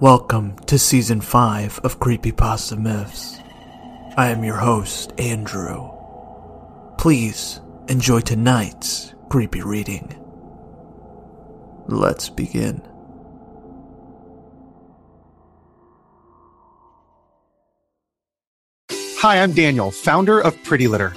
Welcome to Season 5 of Creepypasta Myths. I am your host, Andrew. Please enjoy tonight's creepy reading. Let's begin. Hi, I'm Daniel, founder of Pretty Litter.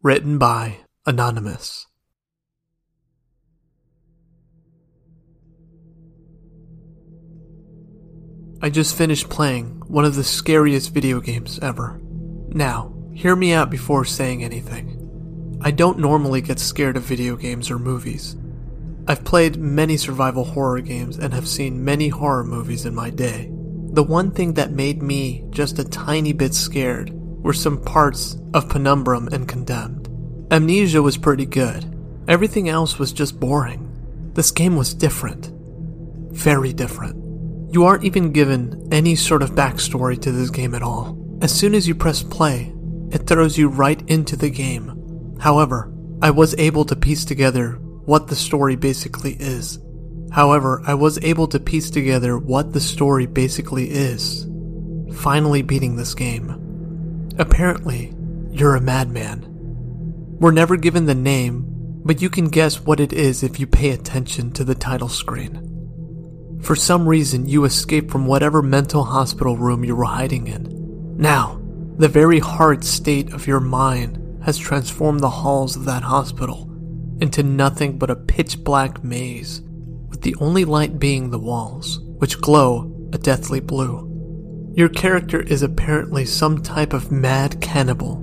Written by Anonymous. I just finished playing one of the scariest video games ever. Now, hear me out before saying anything. I don't normally get scared of video games or movies. I've played many survival horror games and have seen many horror movies in my day. The one thing that made me just a tiny bit scared were some parts of Penumbra and Condemned. Amnesia was pretty good. Everything else was just boring. This game was different. Very different. You aren't even given any sort of backstory to this game at all. As soon as you press play, it throws you right into the game. However, I was able to piece together what the story basically is. However, I was able to piece together what the story basically is. Finally beating this game. Apparently, you're a madman. We're never given the name, but you can guess what it is if you pay attention to the title screen. For some reason, you escape from whatever mental hospital room you were hiding in. Now, the very hard state of your mind has transformed the halls of that hospital into nothing but a pitch black maze, with the only light being the walls, which glow a deathly blue. Your character is apparently some type of mad cannibal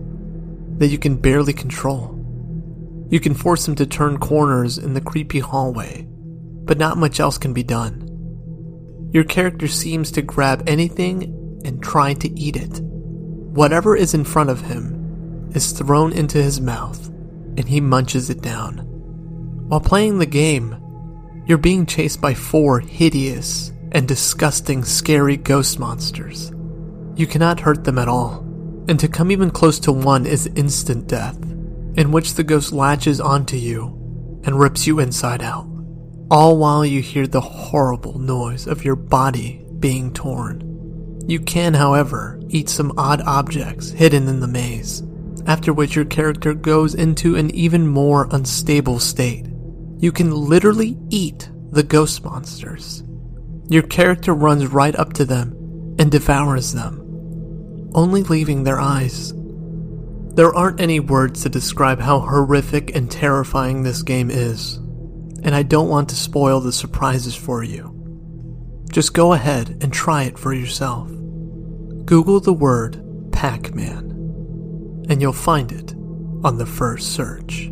that you can barely control. You can force him to turn corners in the creepy hallway, but not much else can be done. Your character seems to grab anything and try to eat it. Whatever is in front of him is thrown into his mouth, and he munches it down. While playing the game, you're being chased by four hideous and disgusting scary ghost monsters. You cannot hurt them at all, and to come even close to one is instant death, in which the ghost latches onto you and rips you inside out, all while you hear the horrible noise of your body being torn. You can, however, eat some odd objects hidden in the maze, after which your character goes into an even more unstable state. You can literally eat the ghost monsters. Your character runs right up to them and devours them, only leaving their eyes. There aren't any words to describe how horrific and terrifying this game is, and I don't want to spoil the surprises for you. Just go ahead and try it for yourself. Google the word Pac Man, and you'll find it on the first search.